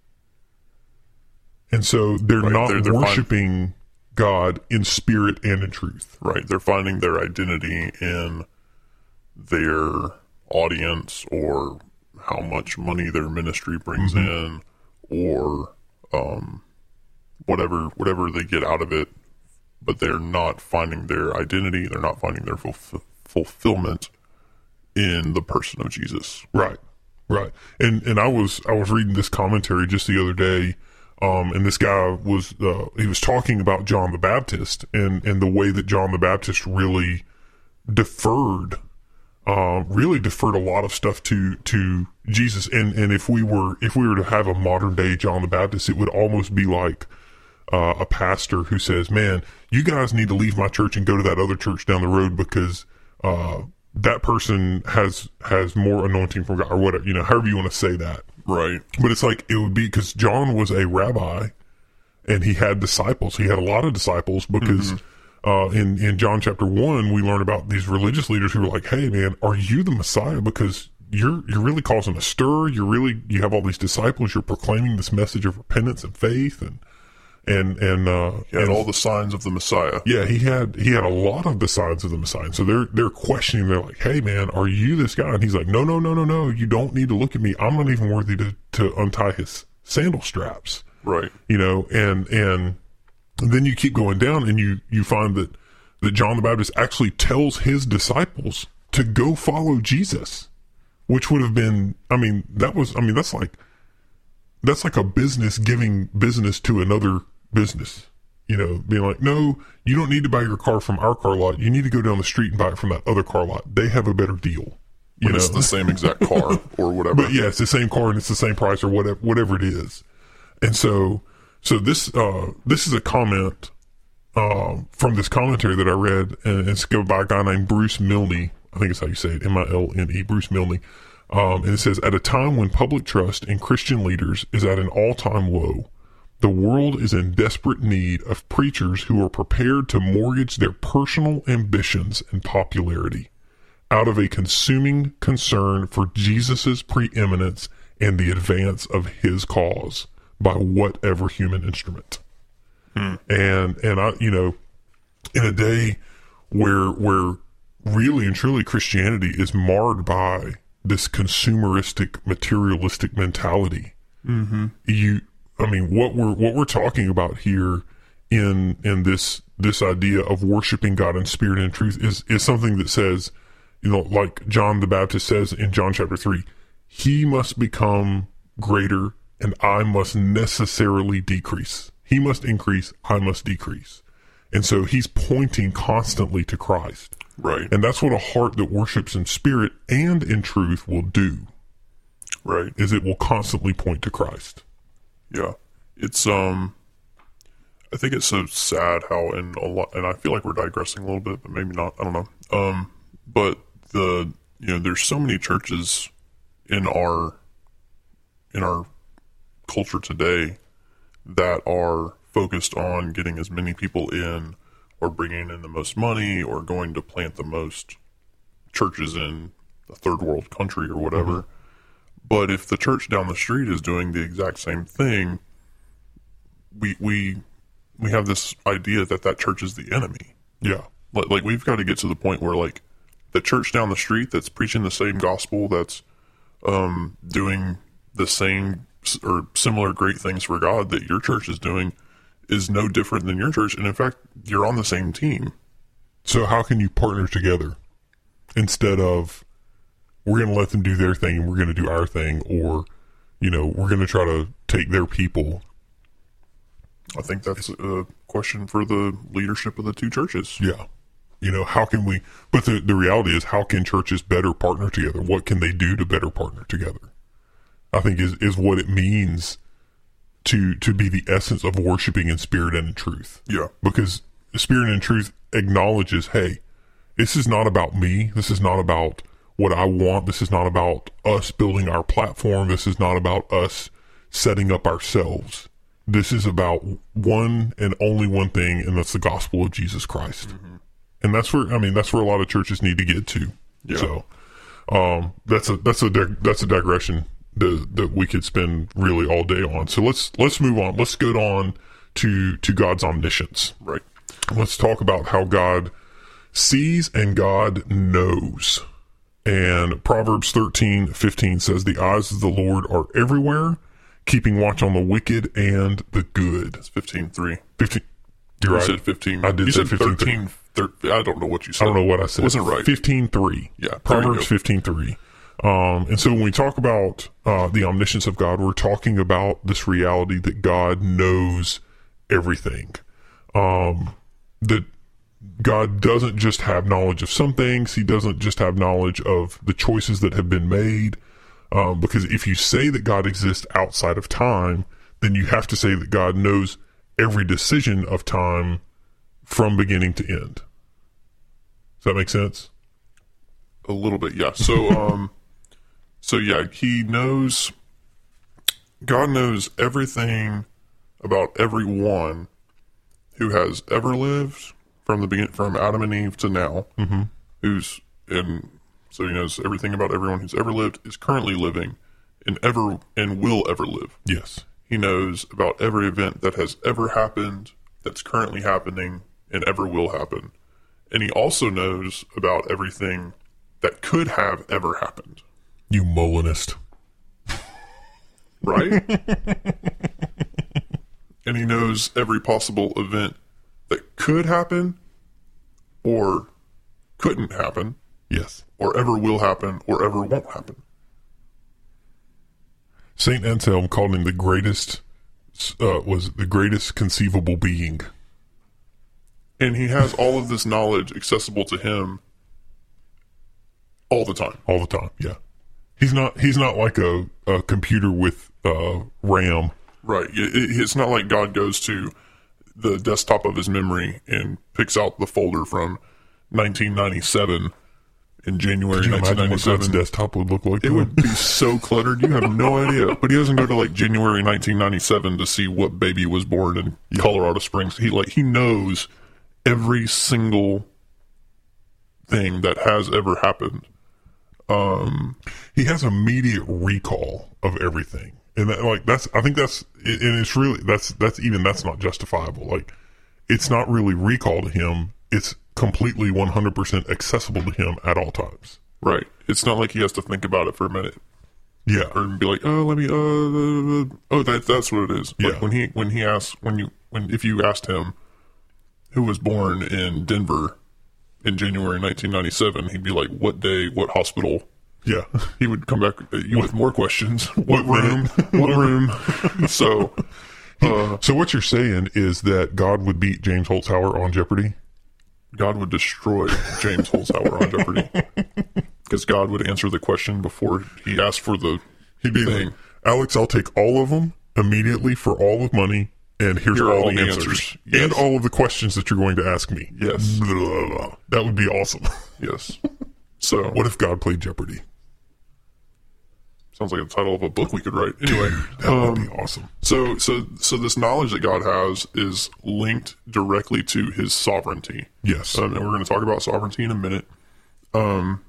And so they're Right, not they're- they're fine. worshiping God in spirit and in truth. Right. They're finding their identity in their audience or how much money their ministry brings in or um, whatever whatever they get out of it. But they're not finding their identity. They're not finding their fulf- fulfillment in the person of Jesus. Right. Right. And and I was I was reading this commentary just the other day um and this guy was uh he was talking about John the Baptist and and the way that John the Baptist really deferred uh, really deferred a lot of stuff to to Jesus and and if we were if we were to have a modern day John the Baptist it would almost be like uh, a pastor who says, "Man, you guys need to leave my church and go to that other church down the road because uh, that person has has more anointing from God or whatever, you know, however you want to say that." Right. But it's like it would be because John was a rabbi and he had disciples. He had a lot of disciples because uh, in in John chapter one we learn about these religious leaders who were like, "Hey, man, are you the Messiah?" Because you're you're really causing a stir. You're really you have all these disciples. You're proclaiming this message of repentance and faith and and and uh, and all the signs of the Messiah. yeah, he had he had a lot of the signs of the Messiah. And so they're they're questioning. They're like, "Hey, man, are you this guy?" And he's like, "No, no, no, no, no. You don't need to look at me. I'm not even worthy to to untie his sandal straps." Right. You know, and and then you keep going down, and you you find that that John the Baptist actually tells his disciples to go follow Jesus, which would have been, I mean, that was, I mean, that's like that's like a business giving business to another business. You know, being like, no, you don't need to buy your car from our car lot. You need to go down the street and buy it from that other car lot. They have a better deal. You But know, it's the same exact car or whatever. but yeah, it's the same car and it's the same price or whatever, whatever it is. And so, so this, uh, this is a comment, uh, from this commentary that I read and it's given by a guy named Bruce Milne. I think it's how you say it, M-I-L-N-E, Bruce Milne. Um, and it says, at a time when public trust in Christian leaders is at an all-time low, the world is in desperate need of preachers who are prepared to mortgage their personal ambitions and popularity out of a consuming concern for Jesus' preeminence and the advance of his cause by whatever human instrument. And and I you know, in a day where where really and truly Christianity is marred by this consumeristic materialistic mentality. Mm-hmm. You I mean what we're what we're talking about here in in this this idea of worshiping God in spirit and truth is is something that says you know, like John the Baptist says in John chapter 3, he must become greater and I must necessarily decrease. He must increase, I must decrease. And so he's pointing constantly to Christ. right. And that's what a heart that worships in spirit and in truth will do, right. is it will constantly point to Christ. Yeah, it's um, I think it's so sad how in a lot, and I feel like we're digressing a little bit, but maybe not. I don't know. Um, but the you know, there's so many churches in our in our culture today that are focused on getting as many people in or bringing in the most money or going to plant the most churches in a third world country or whatever. But if the church down the street is doing the exact same thing, we we we have this idea that that church is the enemy. Yeah. Like, like we've got to get to the point where like the church down the street that's preaching the same gospel, that's um, doing the same or similar great things for God that your church is doing, is no different than your church. And in fact, you're on the same team. So how can you partner together instead of we're going to let them do their thing and we're going to do our thing, or you know we're going to try to take their people? I think that's a question for the leadership of the two churches. Yeah. You know, how can we? But the, the reality is, how can churches better partner together? What can they do to better partner together? I think is, is what it means to to be the essence of worshiping in spirit and in truth. Yeah. Because spirit and truth acknowledges, hey, this is not about me. This is not about what I want. This is not about us building our platform. This is not about us setting up ourselves. This is about one and only one thing, and that's the gospel of Jesus Christ. And that's where I mean that's where a lot of churches need to get to. Yeah. So um, that's a that's a dig- that's a digression that that we could spend really all day on. So let's let's move on. Let's go on to to God's omniscience. Right. Let's talk about how God sees and God knows. And Proverbs thirteen fifteen says, The eyes of the Lord are everywhere, keeping watch on the wicked and the good. It's 15 3. 15. You're You right. said 15. I did You say said 15. 13. thir- I don't know what you said. I don't know what I said. Wasn't right. Fifteen three. Yeah, Proverbs go. fifteen three. Um, and so when we talk about uh, the omniscience of God, we're talking about this reality that God knows everything. Um, that God doesn't just have knowledge of some things; He doesn't just have knowledge of the choices that have been made. Um, because if you say that God exists outside of time, then you have to say that God knows every decision of time from beginning to end. Does that make sense? A little bit, yeah. So, um, so yeah, he knows. God knows everything about everyone who has ever lived from the begin from Adam and Eve to now. Mm-hmm. Who's in? So he knows everything about everyone who's ever lived, is currently living, and ever and will ever live. Yes. He knows about every event that has ever happened, that's currently happening, and ever will happen. And he also knows about everything that could have ever happened. You Molinist. Right? and he knows every possible event could happen, or couldn't happen, Yes. or ever will happen, or ever won't happen. Saint Anselm called him the greatest. Uh, was the greatest conceivable being. And he has all of this knowledge accessible to him all the time. all the time. Yeah, he's not he's not like a, a computer with uh, RAM. Right. It- it's not like God goes to the desktop of his memory and picks out the folder from 1997 in January Can you imagine what 1997. desktop would look like? It would be so cluttered. You have no idea. But he doesn't go to like January 1997 to see what baby was born in Colorado Springs. He like he knows every single thing that has ever happened. Um, he has immediate recall of everything, and that, like that's I think that's and it's really that's that's even that's not justifiable. Like it's not really recall to him. It's completely one hundred percent accessible to him at all times. Right. It's not like he has to think about it for a minute. Yeah, or be like, oh, let me, uh, uh, oh, that that's what it is. Like Yeah. when he when he asks when you when if you asked him who was born in Denver in January 1997, he'd be like, what day, what hospital? Yeah. He would come back with more questions. What room? what room? so, uh, So what you're saying is that God would beat James Holzhauer on Jeopardy? God would destroy James Holzhauer on Jeopardy because God would answer the question before he asked for the He'd be thing. like, Alex, I'll take all of them immediately for all the money, and here's Here all, all the answers, answers. and all of the questions that you're going to ask me. Yes. Blah, blah, blah. That would be awesome. Yes. So What if God played Jeopardy? Sounds like the title of a book we could write. Anyway, That um, would be awesome. so so so this knowledge that God has is linked directly to His sovereignty. Yes. Um, and we're going to talk about sovereignty in a minute. Um,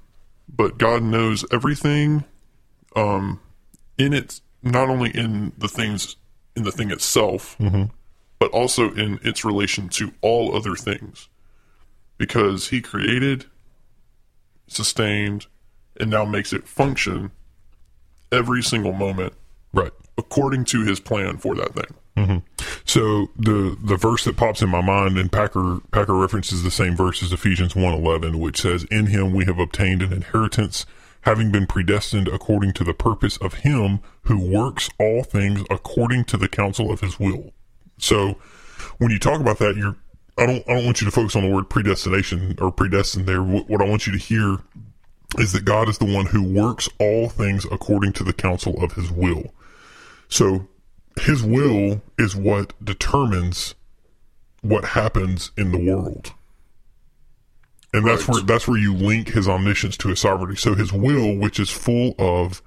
but God knows everything um, in it, not only in the things in the thing itself, but also in its relation to all other things, because He created, sustained, and now makes it function every single moment right. according to His plan for that thing. Mm-hmm. So the the verse that pops in my mind, and Packer Packer references the same verse as Ephesians one eleven, which says, "In Him we have obtained an inheritance, having been predestined according to the purpose of Him who works all things according to the counsel of His will." So when you talk about that, you're I don't I don't want you to focus on the word predestination or predestined. There, what, what I want you to hear is that God is the one who works all things according to the counsel of His will. So his will is what determines what happens in the world. And that's Right. where that's where you link his omniscience to his sovereignty. So his will, which is full of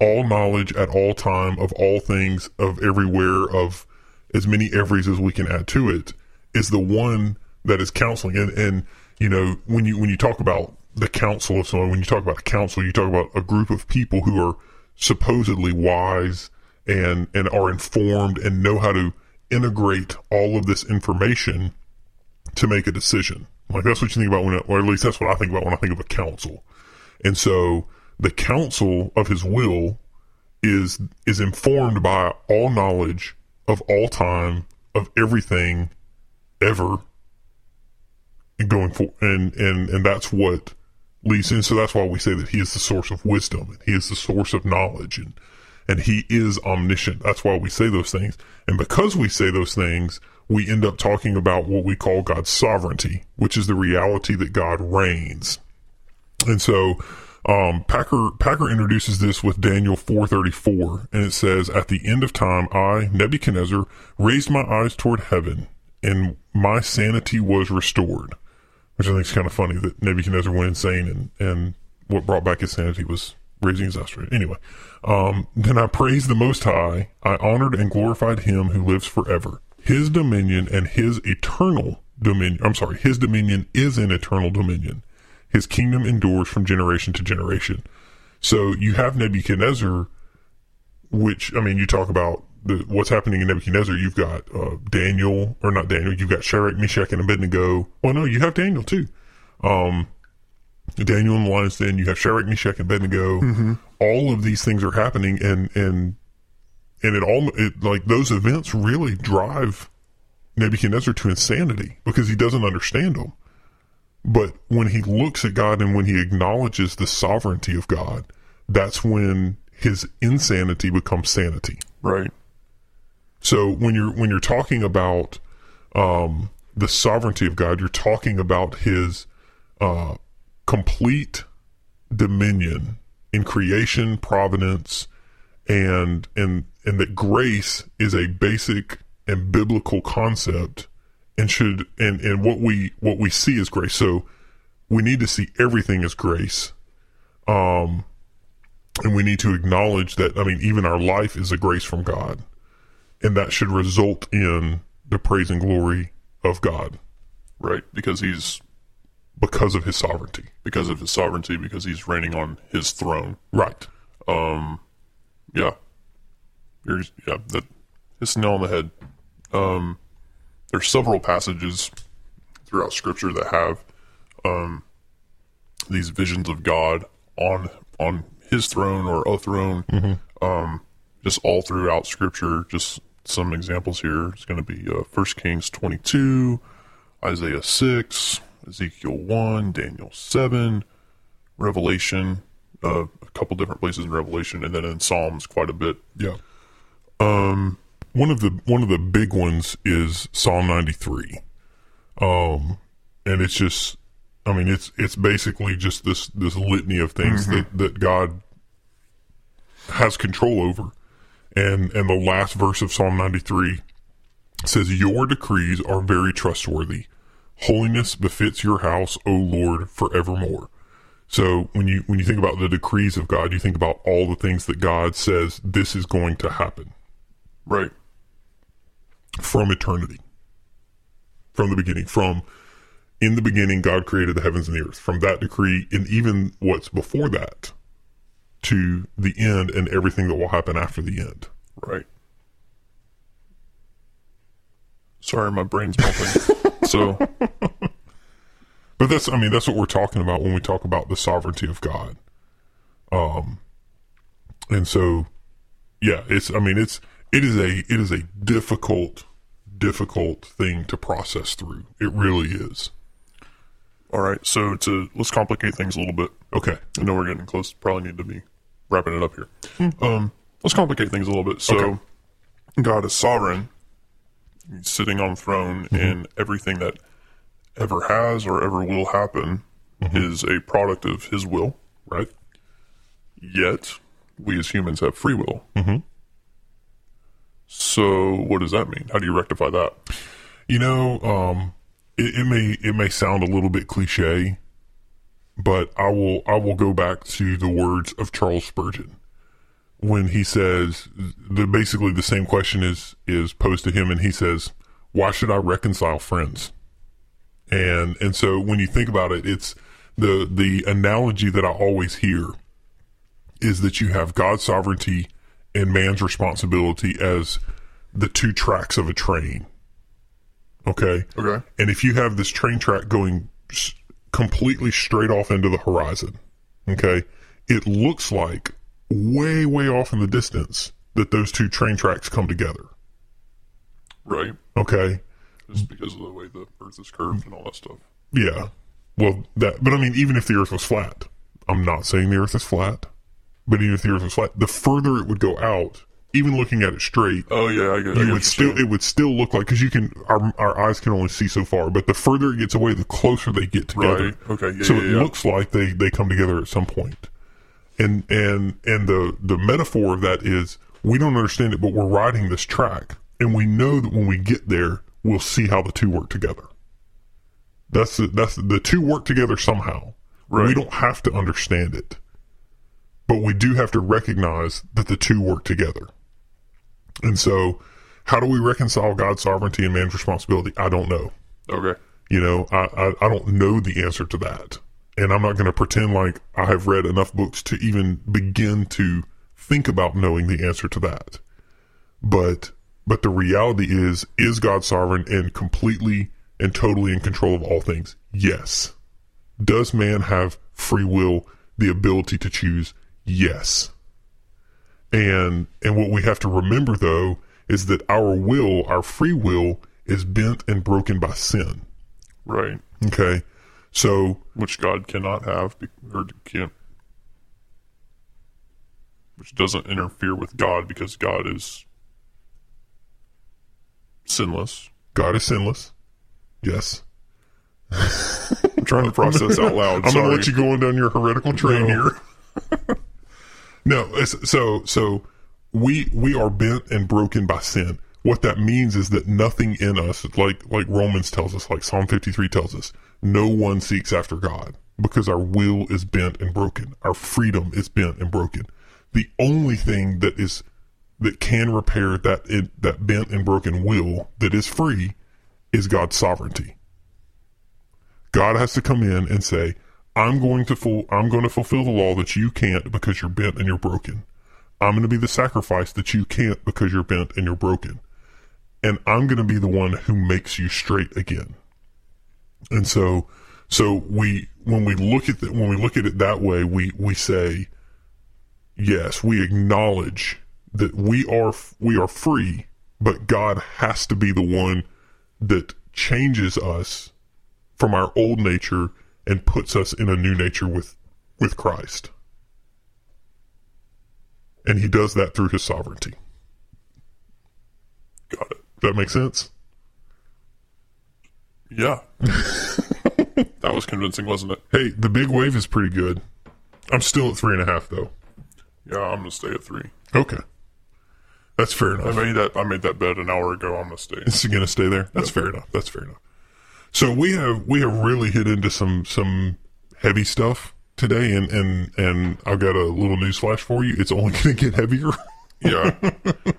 all knowledge at all time of all things of everywhere of as many everys as we can add to it, is the one that is counseling. And and you know when you when you talk about the council of someone, when you talk about a council, you talk about a group of people who are supposedly wise and and are informed and know how to integrate all of this information to make a decision. Like that's what you think about when, or at least that's what I think about when I think of a council. And so the counsel of his will is is informed by all knowledge of all time of everything ever and going for and and and that's what in so that's why we say that he is the source of wisdom and he is the source of knowledge and and he is omniscient. That's why we say those things. And because we say those things we end up talking about what we call God's sovereignty which is the reality that God reigns. And so um, Packer Packer introduces this with Daniel 4:34, and it says, "At the end of time, I Nebuchadnezzar raised my eyes toward heaven, and my sanity was restored." Which I think is kind of funny that Nebuchadnezzar went insane, and and what brought back his sanity was raising his eyes. Anyway, um, then I praised the Most High. I honored and glorified Him who lives forever. His dominion and His eternal dominion. I'm sorry, His dominion is an eternal dominion. His kingdom endures from generation to generation. So you have Nebuchadnezzar, which I mean, you talk about the, what's happening in Nebuchadnezzar. You've got uh, Daniel, or not Daniel. You've got Shadrach, Meshach, and Abednego. Well, no, you have Daniel too. Um, Daniel in the lion's den. You have Shadrach, Meshach, and Abednego. All of these things are happening, and and and it all it like those events really drive Nebuchadnezzar to insanity because he doesn't understand them. But when he looks at God and when he acknowledges the sovereignty of God, that's when his insanity becomes sanity. Right. So when you're when you're talking about um, the sovereignty of God, you're talking about His uh, complete dominion in creation, providence, and and and that grace is a basic and biblical concept, and should and and what we what we see as grace. So we need to see everything as grace. Um, and we need to acknowledge that. I mean, even our life is a grace from God and that should result in the praise and glory of God Right. Because he's because of his sovereignty. because of his sovereignty, because he's reigning on his throne. Right. Yeah. You're, yeah, that it's nail on the head. Um, there's several passages throughout Scripture that have um, these visions of God on on His throne or a throne. Um, just all throughout Scripture. Just some examples here. It's going to be uh, First Kings 22, Isaiah 6, Ezekiel 1, Daniel 7, Revelation, uh, a couple different places in Revelation, and then in Psalms quite a bit. Yeah. Um one of the one of the big ones is Psalm 93. Um and it's just I mean it's it's basically just this this litany of things that that God has control over. And and the last verse of Psalm 93 says your decrees are very trustworthy. Holiness befits your house, O Lord, forevermore. So when you when you think about the decrees of God, you think about all the things that God says this is going to happen Right. from eternity, from the beginning, from in the beginning God created the heavens and the earth. From that decree, and even what's before that, to the end, and everything that will happen after the end. Right. Sorry, my brain's melting. so, But that's, I mean, that's what we're talking about when we talk about the sovereignty of God. Um, and so, yeah, it's, I mean, it's, it is a, it is a difficult, difficult thing to process through. It really is. All right. So to let's complicate things a little bit. Okay. I know we're getting close. Probably need to be wrapping it up here. Um, let's complicate things a little bit. So, Okay. God is sovereign. He's sitting on the throne, and everything that ever has or ever will happen is a product of His will. Right. Yet, we as humans have free will. Mm-hmm. So, what does that mean? How do you rectify that? You know, um, it, it may it may sound a little bit cliche, but I will I will go back to the words of Charles Spurgeon when he says the basically the same question is is posed to him, and he says, "Why should I reconcile friends?" And and so when you think about it, it's the the analogy that I always hear is that you have God's sovereignty and man's responsibility as the two tracks of a train. Okay. Okay. And if you have this train track going s- completely straight off into the horizon, okay, it looks like way, way off in the distance that those two train tracks come together. Right. Okay. Just because of the way the Earth is curved and all that stuff. Yeah. Well, that, but I mean, even if the earth was flat, I'm not saying the earth is flat, but even if the earth was flat, the further it would go out, even looking at it straight, Oh yeah, I get. I you what would still it would still look like because you can our our eyes can only see so far, but the further it gets away, the closer they get together. Right. Okay. Yeah, so yeah, it yeah. looks like they they come together at some point. And and and the the metaphor of that is we don't understand it, but we're riding this track, and we know that when we get there, we'll see how the two work together. That's the, that's the two work together somehow. We don't have to understand it, but we do have to recognize that the two work together. And so, how do we reconcile God's sovereignty and man's responsibility? I don't know. Okay. You know, I, I, I don't know the answer to that. And I'm not going to pretend like I have read enough books to even begin to think about knowing the answer to that. But, but the reality is, is God sovereign and completely and totally in control of all things? Yes. Does man have free will, the ability to choose? Yes. And and what we have to remember though is that our will, our free will is bent and broken by sin. Right. Okay? So, Which God cannot have or can't. Which doesn't interfere with God because God is sinless. God is sinless. Yes. I'm trying to process out loud. I'm going to let you go on down your heretical train No. here. no, so so we we are bent and broken by sin. What that means is that nothing in us, like like Romans tells us, like Psalm 53 tells us, no one seeks after God because our will is bent and broken. Our freedom is bent and broken. The only thing that is that can repair that it, that bent and broken will that is free is God's sovereignty. God has to come in and say, "I'm going to full, I'm going to fulfill the law that you can't because you're bent and you're broken. I'm going to be the sacrifice that you can't because you're bent and you're broken, and I'm going to be the one who makes you straight again." And so, so we when we look at that when we look at it that way, we we say, yes, we acknowledge that we are we are free, but God has to be the one that changes us from our old nature and puts us in a new nature with with Christ. And he does that through his sovereignty. Got it. That makes sense? Yeah. that was convincing, wasn't it? Hey, the big wave is pretty good. I'm still at three and a half though. Yeah, I'm gonna stay at three. Okay. That's fair enough. I made that. I made that bet an hour ago. I'm gonna stay. It's gonna stay there. That's fair enough. That's fair enough. So we have we have really hit into some some heavy stuff today, and and and I've got a little news flash for you. It's only going to get heavier. Yeah.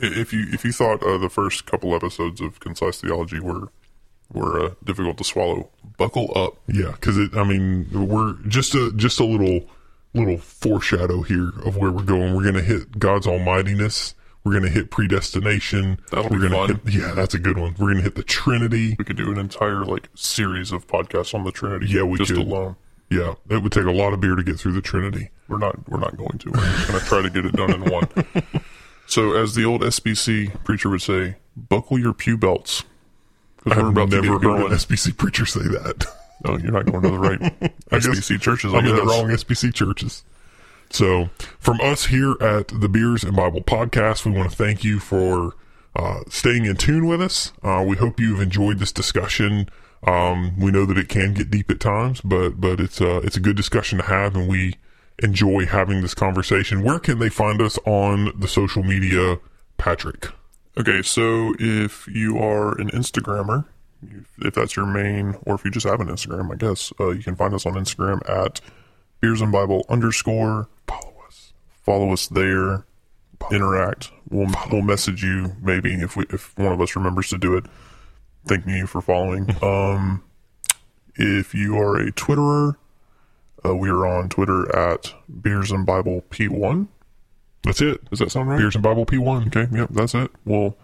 If you if you thought uh, the first couple episodes of Concise Theology were were uh, difficult to swallow, buckle up. yeah, because it. I mean, we're just a just a little little foreshadow here of where we're going. We're going to hit God's almightiness. We're going to hit predestination. That'll we're be gonna fun. Hit, yeah, that's a good one. We're going to hit the Trinity. We could do an entire like series of podcasts on the Trinity. Yeah, we just could. alone. Yeah, it would take a lot of beer to get through the Trinity. We're not we're not going to. We're just going to try to get it done in one. So, as the old SBC preacher would say, buckle your pew belts I've about never heard going. an SBC preacher say that. No, you're not going to the right I guess SBC churches. I I'm in the wrong SBC churches. So, from us here at the Beers and Bible Podcast, we want to thank you for uh, staying in tune with us. Uh, we hope you've enjoyed this discussion. Um, we know that it can get deep at times, but but it's a it's a good discussion to have, and we enjoy having this conversation. Where can they find us on the social media, Patrick? Okay, so if you are an Instagrammer, if- if that's your main, or if you just have an Instagram, I guess uh, you can find us on Instagram at Beers and Bible underscore. Follow us. Follow us there. Interact. We'll we'll message you maybe if we if one of us remembers to do it. Thanking you for following. um, if you are a Twitterer, uh, we are on Twitter at Beers and Bible P1. That's it. Does that sound right? Beers and Bible P1. Okay, yep, that's it. We'll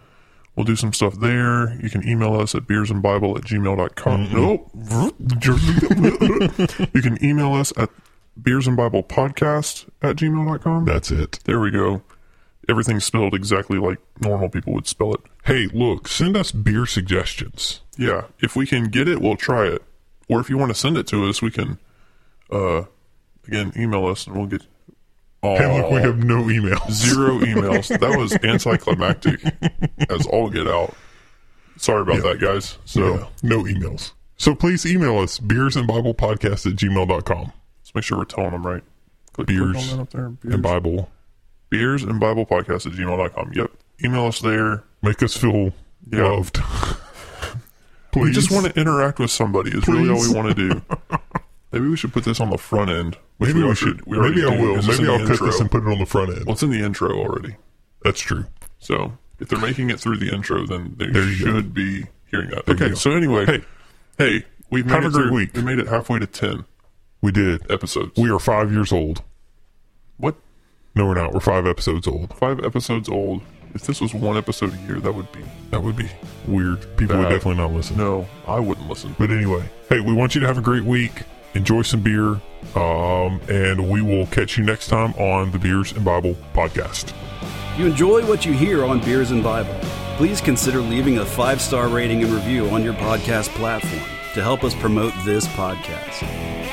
we'll do some stuff there. You can email us at beersandbible at gmail.com. Nope. you can email us at beersandbiblepodcast at gmail.com. That's it. There we go. Everything's spelled exactly like normal people would spell it. Hey, look, send us beer suggestions. Yeah, if we can get it, we'll try it. Or if you want to send it to us, we can, uh, again, email us and we'll get. Oh, Hey, look, we have no emails. zero emails. that was anticlimactic as all get out. Sorry about that, guys. So Yeah, no emails. So please email us, beers and Bible podcast at gmail.com. let's make sure we're telling them right. Click, Beers click up there. Beers And Bible. beers and Bible podcast at gmail.com. Yep. Email us there. Make us feel Yeah. loved. We just want to interact with somebody. Is really all we want to do. Maybe we should put this on the front end. Maybe we, already- should. we maybe I will. Maybe I'll cut this and put it on the front end. Well, it's in the intro already. That's true. So if they're making it through the intro, then they There should be hearing that. you Okay. So anyway, Hey. hey, we've made Have it a great through- week. We made it halfway to ten We did. episodes. We are five years old. what? No, we're not. We're five episodes old. Five episodes old. If this was one episode a year, that would be That would be weird. People would Bad. definitely not listen. no. I wouldn't listen. But anyway, hey, we want you to have a great week. Enjoy some beer. Um, and we will catch you next time on the Beers and Bible podcast. If you enjoy what you hear on Beers and Bible, please consider leaving a five star rating and review on your podcast platform to help us promote this podcast.